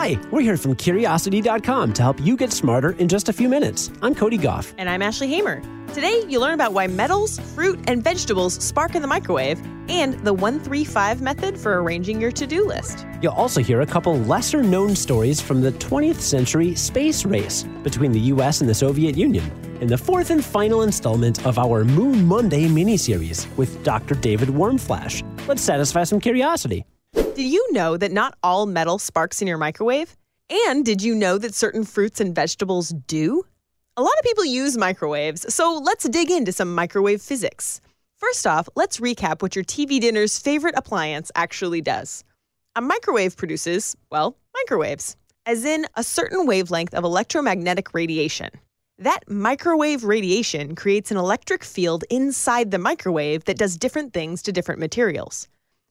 Hi, we're here from Curiosity.com to help you get smarter in just a few minutes. I'm Cody Gough. And I'm Ashley Hamer. Today, you'll learn about why metals, fruit, and vegetables spark in the microwave and the 135 method for arranging your to do list. You'll also hear a couple lesser known stories from the 20th century space race between the US and the Soviet Union in the fourth and final installment of our Moon Monday miniseries with Dr. David Warmflash. Let's satisfy some curiosity. Did you know that not all metal sparks in your microwave? And did you know that certain fruits and vegetables do? A lot of people use microwaves, so let's dig into some microwave physics. First off, let's recap what your TV dinner's favorite appliance actually does. A microwave produces, well, microwaves, as in a certain wavelength of electromagnetic radiation. That microwave radiation creates an electric field inside the microwave that does different things to different materials.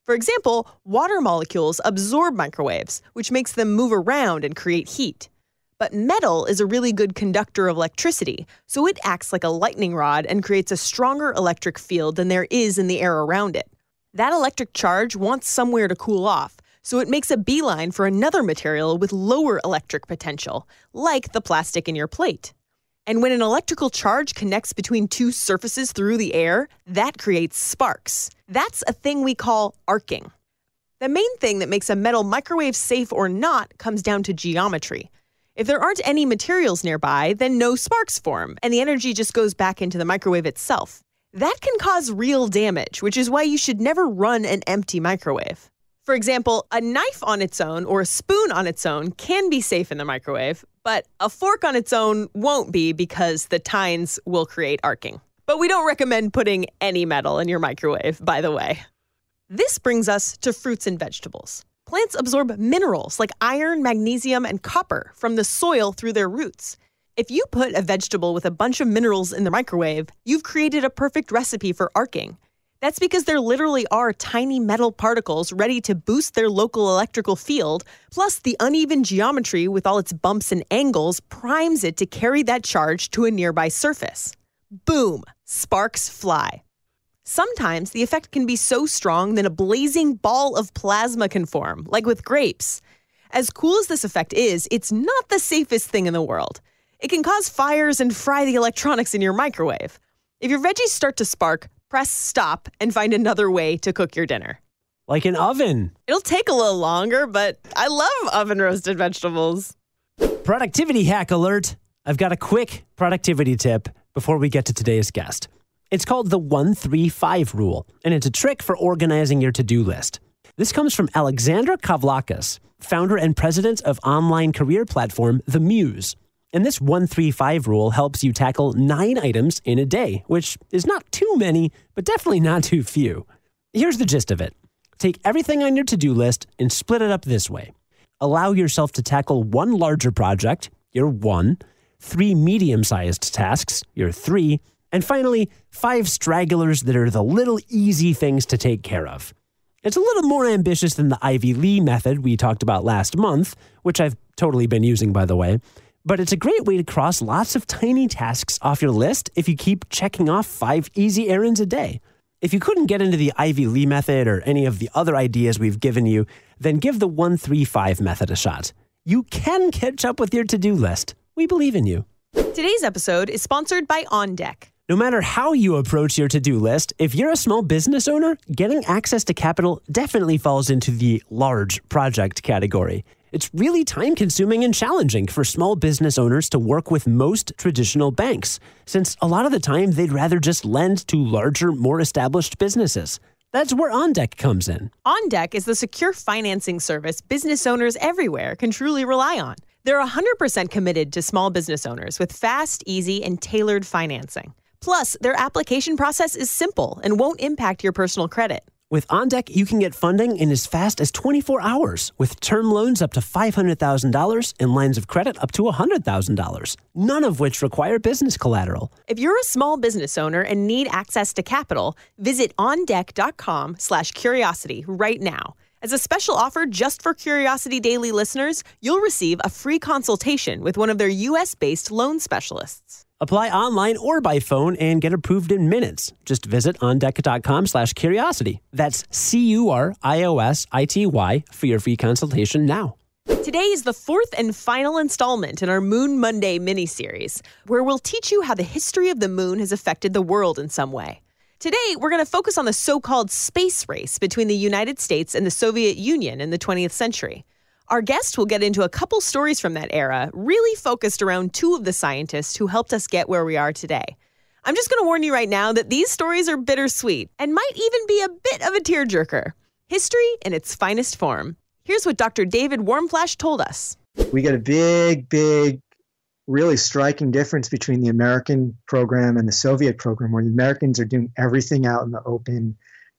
For example, water molecules absorb microwaves, which makes them move around and create heat. But metal is a really good conductor of electricity, so it acts like a lightning rod and creates a stronger electric field than there is in the air around it. That electric charge wants somewhere to cool off, so it makes a beeline for another material with lower electric potential, like the plastic in your plate. And when an electrical charge connects between two surfaces through the air, that creates sparks. That's a thing we call arcing. The main thing that makes a metal microwave safe or not comes down to geometry. If there aren't any materials nearby, then no sparks form, and the energy just goes back into the microwave itself. That can cause real damage, which is why you should never run an empty microwave. For example, a knife on its own or a spoon on its own can be safe in the microwave, but a fork on its own won't be because the tines will create arcing. But we don't recommend putting any metal in your microwave, by the way. This brings us to fruits and vegetables. Plants absorb minerals like iron, magnesium, and copper from the soil through their roots. If you put a vegetable with a bunch of minerals in the microwave, you've created a perfect recipe for arcing. That's because there literally are tiny metal particles ready to boost their local electrical field, plus the uneven geometry with all its bumps and angles primes it to carry that charge to a nearby surface. Boom! Sparks fly. Sometimes the effect can be so strong that a blazing ball of plasma can form, like with grapes. As cool as this effect is, it's not the safest thing in the world. It can cause fires and fry the electronics in your microwave. If your veggies start to spark, press stop and find another way to cook your dinner. Like an oven. It'll take a little longer, but I love oven roasted vegetables. Productivity hack alert. I've got a quick productivity tip before we get to today's guest. It's called the 135 rule, and it's a trick for organizing your to do list. This comes from Alexandra Cavoulacos, founder and president of online career platform The Muse. And this 135 rule helps you tackle nine items in a day, which is not too many, but definitely not too few. Here's the gist of it take everything on your to do list and split it up this way. Allow yourself to tackle one larger project, your one, three medium sized tasks, your three, and finally, five stragglers that are the little easy things to take care of. It's a little more ambitious than the Ivy Lee method we talked about last month, which I've totally been using, by the way but it's a great way to cross lots of tiny tasks off your list if you keep checking off five easy errands a day. If you couldn't get into the Ivy Lee method or any of the other ideas we've given you, then give the 135 method a shot. You can catch up with your to do list. We believe in you. Today's episode is sponsored by On Deck. No matter how you approach your to do list, if you're a small business owner, getting access to capital definitely falls into the large project category. It's really time consuming and challenging for small business owners to work with most traditional banks, since a lot of the time they'd rather just lend to larger, more established businesses. That's where OnDeck comes in. OnDeck is the secure financing service business owners everywhere can truly rely on. They're 100% committed to small business owners with fast, easy, and tailored financing. Plus, their application process is simple and won't impact your personal credit. With OnDeck, you can get funding in as fast as 24 hours with term loans up to $500,000 and lines of credit up to $100,000, none of which require business collateral. If you're a small business owner and need access to capital, visit ondeck.com slash curiosity right now. As a special offer just for Curiosity Daily listeners, you'll receive a free consultation with one of their U.S.-based loan specialists. Apply online or by phone and get approved in minutes. Just visit ondeck.com slash curiosity. That's C-U-R-I-O-S-I-T-Y for your free consultation now. Today is the fourth and final installment in our Moon Monday mini-series, where we'll teach you how the history of the moon has affected the world in some way. Today, we're going to focus on the so called space race between the United States and the Soviet Union in the 20th century. Our guest will get into a couple stories from that era, really focused around two of the scientists who helped us get where we are today. I'm just going to warn you right now that these stories are bittersweet and might even be a bit of a tearjerker. History in its finest form. Here's what Dr. David Warmflash told us. We get a big, big, really striking difference between the American program and the Soviet program, where the Americans are doing everything out in the open,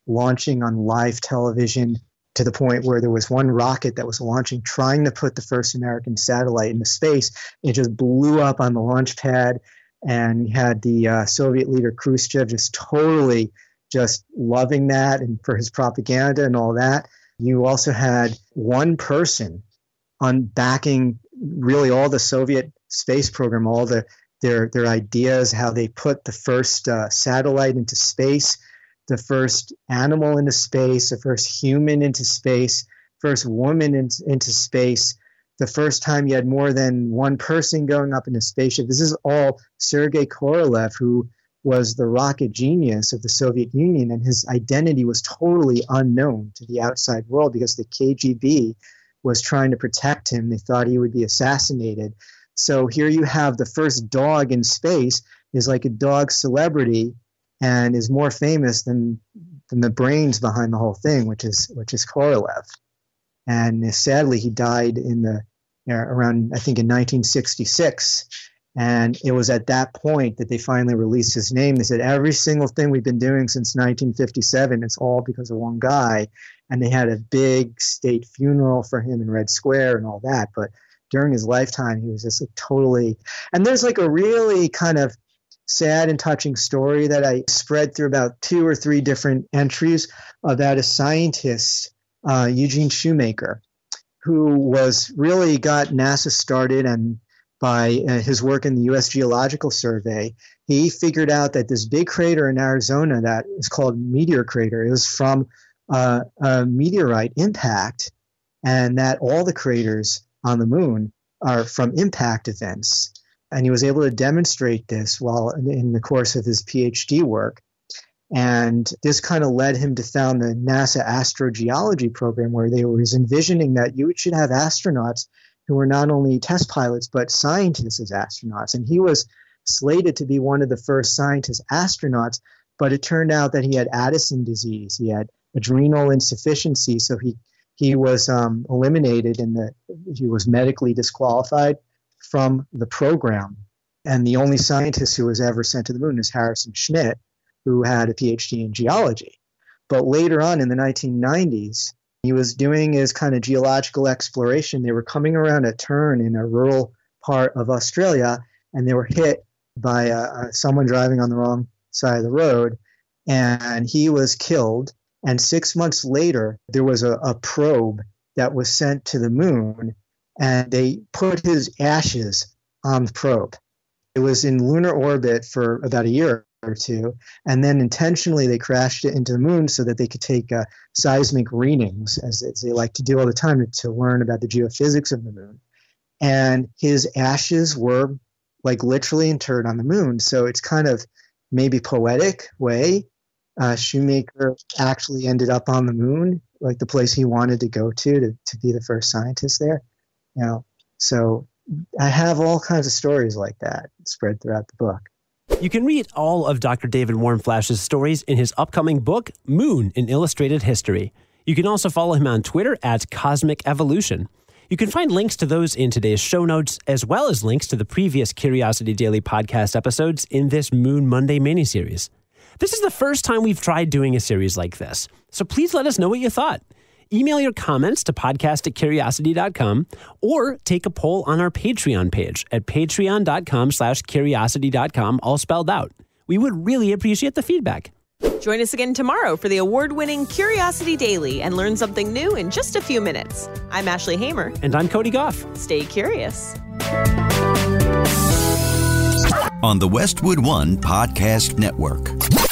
launching on live television to the point where there was one rocket that was launching, trying to put the first American satellite into space. It just blew up on the launch pad and you had the uh, Soviet leader Khrushchev just totally just loving that and for his propaganda and all that. You also had one person on backing really all the Soviet space program, all the their their ideas, how they put the first uh, satellite into space, the first animal into space, the first human into space, first woman in, into space, the first time you had more than one person going up in a spaceship. This is all Sergei Korolev, who was the rocket genius of the Soviet Union, and his identity was totally unknown to the outside world because the KGB was trying to protect him. They thought he would be assassinated. So here you have the first dog in space is like a dog celebrity and is more famous than than the brains behind the whole thing, which is which is Korolev and sadly he died in the around I think in 1966. And it was at that point that they finally released his name. They said every single thing we've been doing since 1957, it's all because of one guy. And they had a big state funeral for him in Red Square and all that. But during his lifetime, he was just like totally. And there's like a really kind of sad and touching story that I spread through about two or three different entries about a scientist uh, Eugene Shoemaker, who was really got NASA started and by uh, his work in the U.S. Geological Survey, he figured out that this big crater in Arizona that is called Meteor Crater is from uh, a meteorite impact, and that all the craters on the moon are from impact events. And he was able to demonstrate this while in the course of his PhD work. And this kind of led him to found the NASA astrogeology program, where they was envisioning that you should have astronauts who were not only test pilots but scientists as astronauts. And he was slated to be one of the first scientist astronauts, but it turned out that he had Addison disease. He had adrenal insufficiency, so he he was um, eliminated and he was medically disqualified from the program. And the only scientist who was ever sent to the moon is Harrison Schmitt who had a PhD in geology. But later on in the 1990s, he was doing his kind of geological exploration. They were coming around a turn in a rural part of Australia, and they were hit by uh, uh, someone driving on the wrong side of the road, and he was killed. And six months later, there was a, a probe that was sent to the moon, and they put his ashes on the probe. It was in lunar orbit for about a year or two, and then intentionally they crashed it into the moon so that they could take uh, seismic readings, as, as, they like to do all the time, to, to learn about the geophysics of the moon. And his ashes were like literally interred on the moon. So it's kind of maybe poetic way. Uh, Shoemaker actually ended up on the moon, like the place he wanted to go to to, to be the first scientist there. You know, so I have all kinds of stories like that spread throughout the book. You can read all of Dr. David Warmflash's stories in his upcoming book, Moon in Illustrated History. You can also follow him on Twitter at Cosmic Evolution. You can find links to those in today's show notes, as well as links to the previous Curiosity Daily podcast episodes in this Moon Monday miniseries. This is the first time we've tried doing a series like this, so please let us know what you thought. Email your comments to podcast at curiosity.com or take a poll on our Patreon page at patreon.com slash curiosity.com, all spelled out. We would really appreciate the feedback. Join us again tomorrow for the award winning Curiosity Daily and learn something new in just a few minutes. I'm Ashley Hamer. And I'm Cody Gough. Stay curious. On the Westwood One Podcast Network.